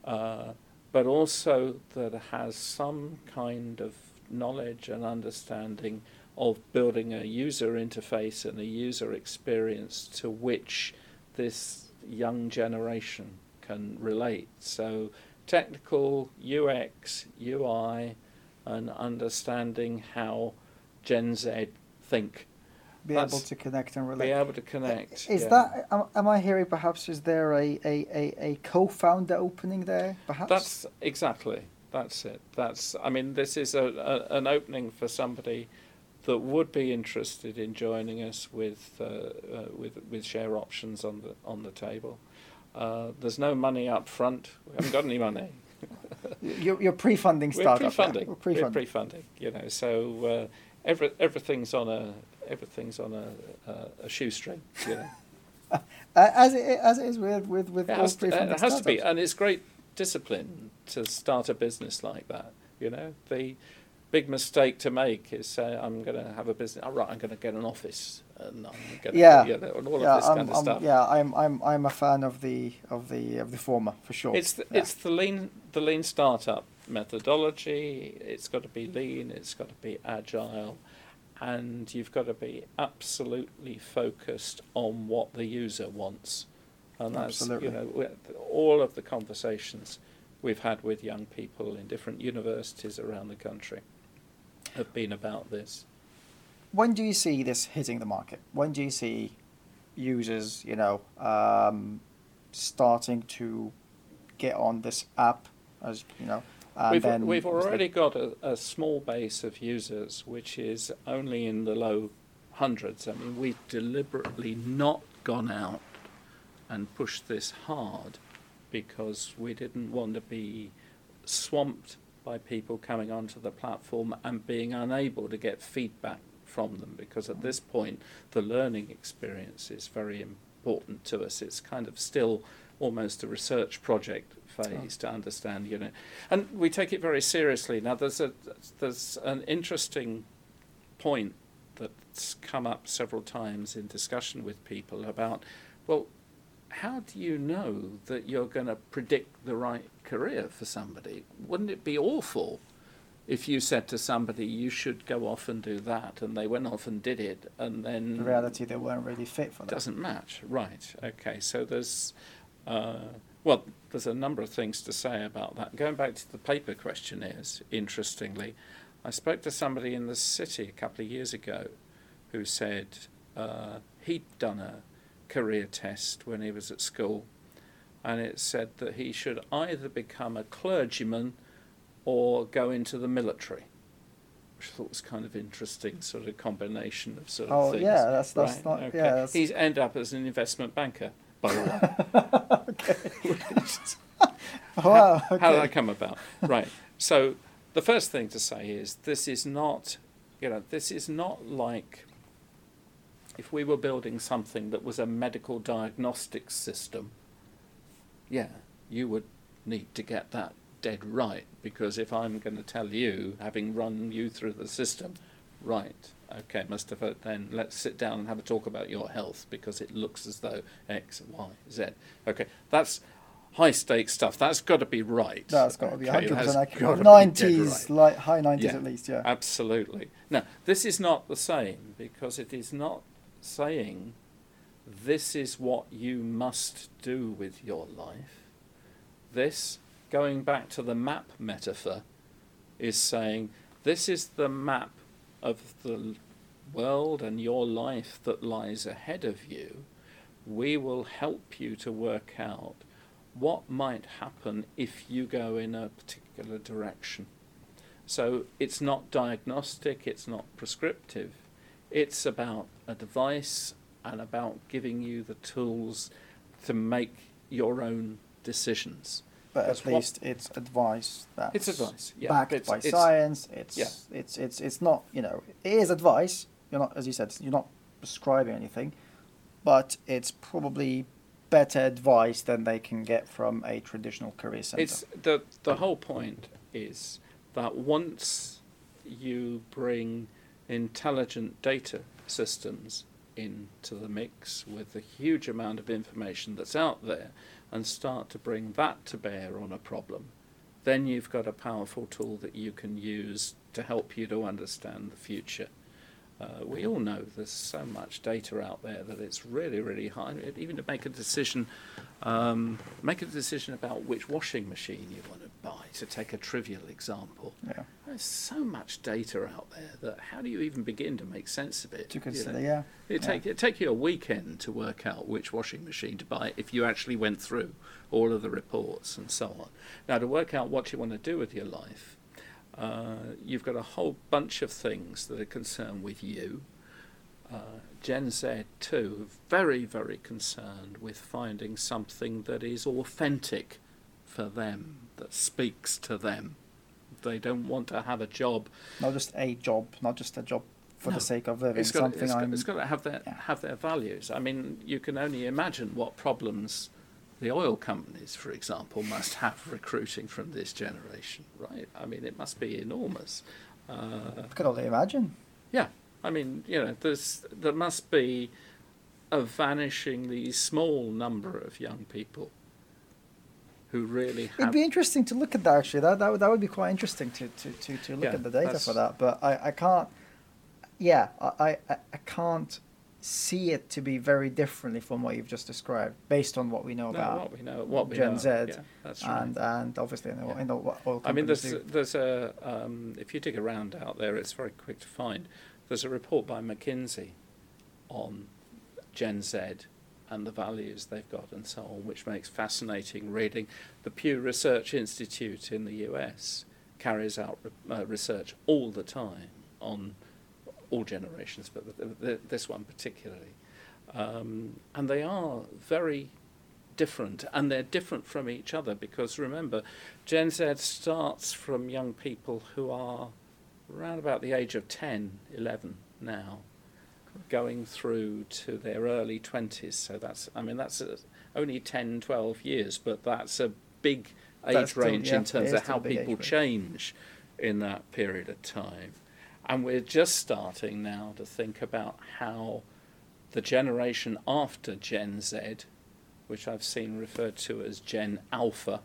uh, but also that has some kind of knowledge and understanding of building a user interface and a user experience to which this young generation can relate. So, technical, UX, UI, and understanding how Gen Z think be able to connect and relate. Be able to connect. Is yeah. that am, am, I hearing? Perhaps is there a, a, a, a co-founder opening there? Perhaps that's exactly that's it. That's I mean this is a, a an opening for somebody that would be interested in joining us with uh, uh, with with share options on the on the table. Uh, there's no money up front. We haven't got any money. you're, you're pre-funding startup. We're pre-funding. Yeah. We're pre-funding. We're pre-funding. You know, so uh, every, everything's on a everything's on a, a, a shoestring, you know. as it as it is with with with it has, to, it has to be, and it's great discipline to start a business like that. You know, the big mistake to make is say I'm going to have a business. All right, I'm going to get an office, and I'm to yeah, you know, and all yeah, of this I'm, kind of I'm, stuff. Yeah, I'm I'm I'm a fan of the of the of the former for sure. It's the, yeah. it's the lean the lean startup methodology. It's got to be lean. It's got to be agile and you've got to be absolutely focused on what the user wants. And that's absolutely. you know all of the conversations we've had with young people in different universities around the country have been about this. When do you see this hitting the market? When do you see users, you know, um, starting to get on this app, as you know? We've, we've already got a, a, small base of users, which is only in the low hundreds. I mean, we've deliberately not gone out and pushed this hard because we didn't want to be swamped by people coming onto the platform and being unable to get feedback from them because at this point the learning experience is very important to us. It's kind of still almost a research project phase oh. to understand, you know, and we take it very seriously. Now, there's a there's an interesting point that's come up several times in discussion with people about, well, how do you know that you're going to predict the right career for somebody? Wouldn't it be awful if you said to somebody you should go off and do that and they went off and did it and then the reality they weren't really fit for that It doesn't match right okay so there's uh, well, there's a number of things to say about that. Going back to the paper questionnaires, interestingly, I spoke to somebody in the city a couple of years ago who said uh, he'd done a career test when he was at school, and it said that he should either become a clergyman or go into the military. Which I thought was kind of interesting, sort of combination of sort of oh, things. yeah, that's that's right? not okay. yeah. That's... He's end up as an investment banker by the way. wow. How, how did that come about? Right. So the first thing to say is this is not, you know, this is not like if we were building something that was a medical diagnostics system, yeah, you would need to get that dead right because if I'm going to tell you, having run you through the system, right, okay, Mustafa, then let's sit down and have a talk about your health because it looks as though X, Y, Z. Okay, that's high stakes stuff. That's got to be right. That's got to be Okay, 100% that's accurate. gotta be dead 90s, right. like high 90s Yeah. at least, yeah. Absolutely. Now, this is not the same because it is not saying this is what you must do with your life. This, going back to the map metaphor, is saying this is the map of the world and your life that lies ahead of you. We will help you to work out what might happen if you go in a particular direction. So it's not diagnostic, it's not prescriptive. It's about advice and about giving you the tools to make your own decisions. But That's at what- least it's advice that's It's advice, yeah, backed it's- by it's- science. It's, yeah. it's it's it's not you know it is advice. You're not as you said you're not prescribing anything, but it's probably better advice than they can get from a traditional career center. It's the the whole point is that once you bring intelligent data systems into the mix with the huge amount of information that's out there and start to bring that to bear on a problem, then you've got a powerful tool that you can use to help you to understand the future. Uh, we all know there's so much data out there that it's really, really hard. Even to make a decision, um, make a decision about which washing machine you want to buy. To take a trivial example, yeah. there's so much data out there that how do you even begin to make sense of it? To you consider, know? yeah. It yeah. take it take you a weekend to work out which washing machine to buy if you actually went through all of the reports and so on. Now to work out what you want to do with your life, uh, you've got a whole bunch of things that are concerned with you. Uh, Gen Z too, very very concerned with finding something that is authentic for them, that speaks to them. They don't want to have a job Not just a job, not just a job for No. the sake of living. it's got, something it's got, it's got to have their yeah. have their values. I mean, you can only imagine what problems the oil companies, for example, must have recruiting from this generation, right? I mean, it must be enormous. Uh, I could only imagine. yeah, I mean, you know, there's there must be a vanishingly small number of young people who really It'd be interesting to look at that actually. That that would, that would be quite interesting to, to, to, to look Yeah, at the data that's- for that. But I, I can't. Yeah, I, I I can't see it to be very differently from what you've just described, based on what we know no, about what we know, what we Gen know. Z yeah, that's right. and and obviously in the, Yeah. in the what oil I mean, there's do. there's a um, if you dig around out there, it's very quick to find. There's a report by McKinsey on Gen Z and the values they've got and so on, which makes fascinating reading. The Pew Research Institute in the US carries out uh, research all the time on all generations, but th th this one particularly. Um, and they are very different, and they're different from each other because remember, Gen Z starts from young people who are around about the age of 10, 11 now, going through to their early 20s. So that's, I mean, that's uh only 10, 12 years, but that's a big age That's still- range yeah, in terms of how a people change in that period of time. And we're just starting now to think about how the generation after Gen Z, which I've seen referred to as Gen Alpha,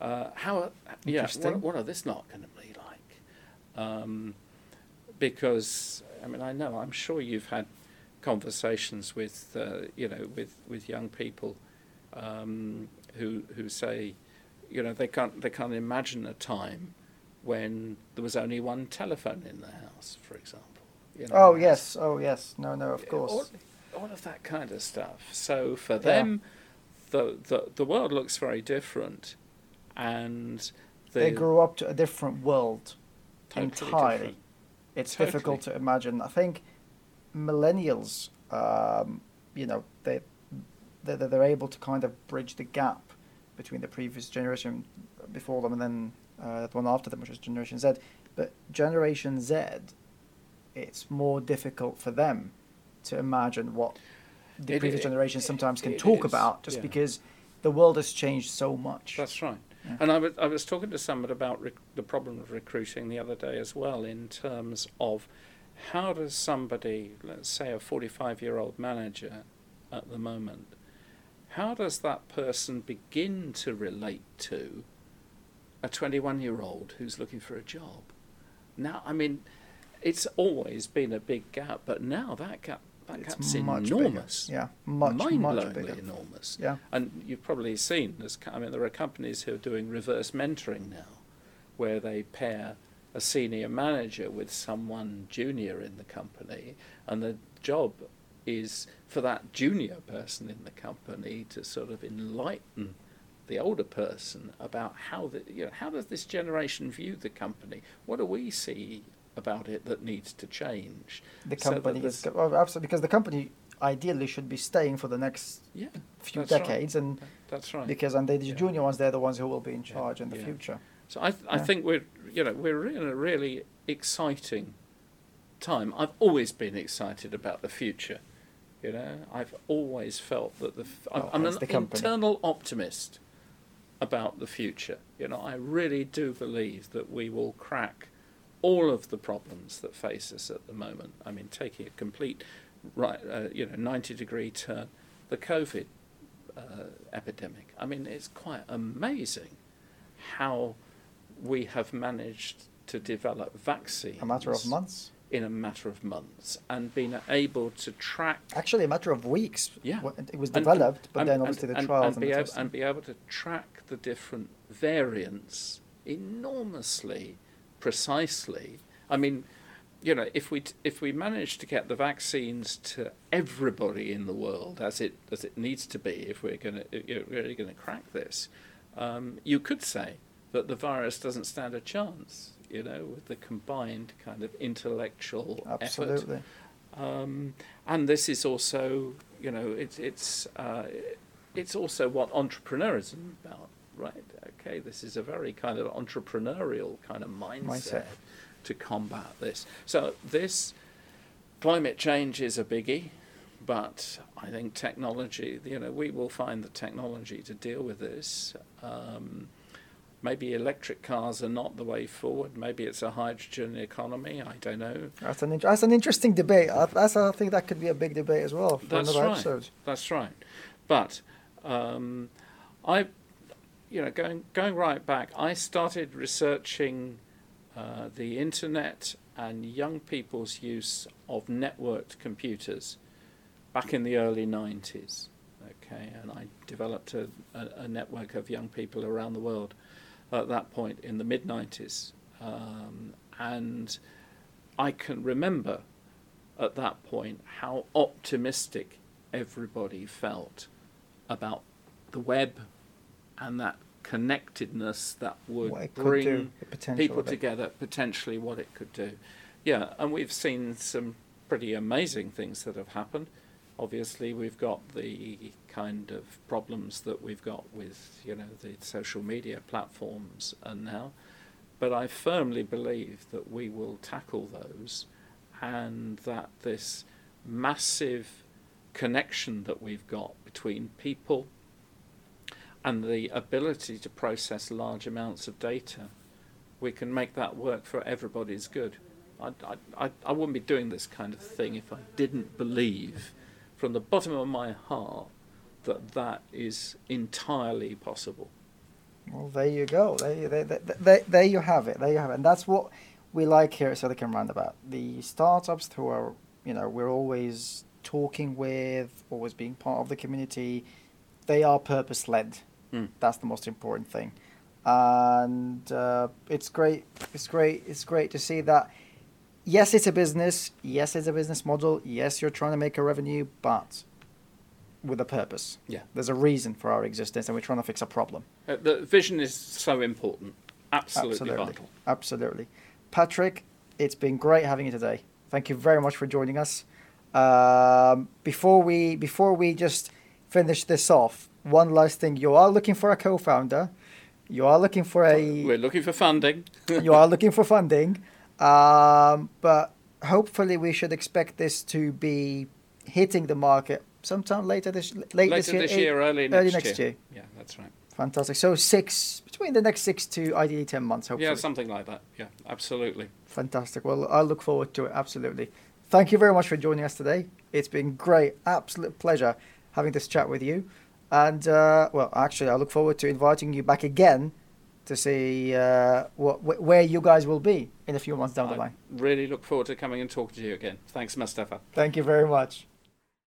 uh, how yeah, what, what are this not going to? Um, because I mean, I know I'm sure you've had conversations with uh, you know with with young people um, who who say, you know, they can't they can't imagine a time when there was only one telephone in the house, for example. You know, oh yes, oh yes, no no of course. All, all of that kind of stuff. So for them, the, the the world looks very different, and they grew up to a different world Totally entirely. different. It's Totally. difficult to imagine. I think millennials, um, you know, they they they're able to kind of bridge the gap between the previous generation before them and then uh, the one after them, which was Generation Z. But Generation Z, it's more difficult for them to imagine what the It- previous it- generation sometimes can it talk is, about, just yeah. because the world has changed so much. That's right. Yeah. And I was, I was talking to someone about rec- the problem of recruiting the other day as well, in terms of how does somebody, let's say a 45 year old manager at the moment, how does that person begin to relate to a 21 year old who's looking for a job? Now, I mean, it's always been a big gap, but now that gap that It's gap's much bigger. enormous. Yeah, much, much mind-blowingly bigger. enormous. Yeah. And you've probably seen, there's, I mean, there are companies who are doing reverse mentoring now, where they pair a senior manager with someone junior in the company, and the job is for that junior person in the company to sort of enlighten the older person about how the, you know, how does this generation view the company? What do we see about it that needs to change? The So company is this- well, oh, absolutely because the company ideally should be staying for the next Yeah, few That's right. decades, and that's right. because and the Yeah. junior ones, they're the ones who will be in Yeah, charge in the yeah. future. So I, th- I think we're, you know, we're in a really exciting time. I've always been excited about the future. You know, I've always felt that the, f- I'm, oh, I'm an internal optimist about the future. You know, I really do believe that we will crack all of the problems that face us at the moment. I mean, taking a complete, right, uh, you know, 90 degree turn, the COVID uh, epidemic. I mean, it's quite amazing how we have managed to develop vaccines A matter of months, in a matter of months and been able to track actually, a matter of weeks. Yeah. It was and- developed, but and- then and- obviously the and- trials and, and, be the able, and be able to track the different variants enormously precisely. I mean, you know, if we t- if we manage to get the vaccines to everybody in the world as it as it needs to be, if we're going to really going to crack this, um, you could say that the virus doesn't stand a chance. You know, with the combined kind of intellectual effort Absolutely. um, and this is also, you know, it's it's uh, it's also what entrepreneurism is about, right? Okay, this is a very kind of entrepreneurial kind of mindset, Mindset. to combat this. So this climate change is a biggie, but I think technology, you know, we will find the technology to deal with this. Um, maybe electric cars are not the way forward. Maybe it's a hydrogen economy. I don't know. That's an in- that's an interesting debate. I, that's, I think that could be a big debate as well for That's another right. episode. That's right. But um, I, you know, going going right back, I started researching uh, the internet and young people's use of networked computers back in the early '90s. Okay, and I developed a, a, a network of young people around the world at that point in the mid '90s, um, and I can remember at that point how optimistic everybody felt about the web and that connectedness that would What it could bring do, people together, potentially what it could do. Yeah, and we've seen some pretty amazing things that have happened. Obviously, we've got the kind of problems that we've got with, you know, the social media platforms and now. But I firmly believe that we will tackle those and that this massive connection that we've got between people and the ability to process large amounts of data, we can make that work for everybody's good. I, I, I, wouldn't be doing this kind of thing if I didn't believe from the bottom of my heart that that is entirely possible. Well, there you go. There, you- there, there, there, there you have it. There you have it. And that's what we like here at Silicon Roundabout. The startups who are, you know, we're always talking with, always being part of the community, they are purpose led. Mm. That's the most important thing. And uh, it's great. It's great. It's great to see that. Yes, it's a business. Yes, it's a business model. Yes, you're trying to make a revenue, but with a purpose. Yeah. There's a reason for our existence, and we're trying to fix a problem. Uh, the vision is so important, absolutely, Absolutely. vital. Absolutely. Patrick, it's been great having you today. Thank you very much for joining us. Um, before we before we just finish this off, one last thing. You are looking for a co-founder. You are looking for a We're looking for funding. you are looking for funding. Um, but hopefully we should expect this to be hitting the market sometime later this late Later this year, this year, early next, early next year. year. Yeah, that's right. Fantastic. So six between the next six to ideally ten months, hopefully. Yeah, something like that. Yeah, absolutely. Fantastic. Well, I look forward to it absolutely. Thank you very much for joining us today. It's been great, absolute pleasure having this chat with you. And uh, well, actually, I look forward to inviting you back again to see uh, what wh- where you guys will be in a few months down the line. really look forward to coming and talking to you again. Thanks, Mustafa. Thank you very much.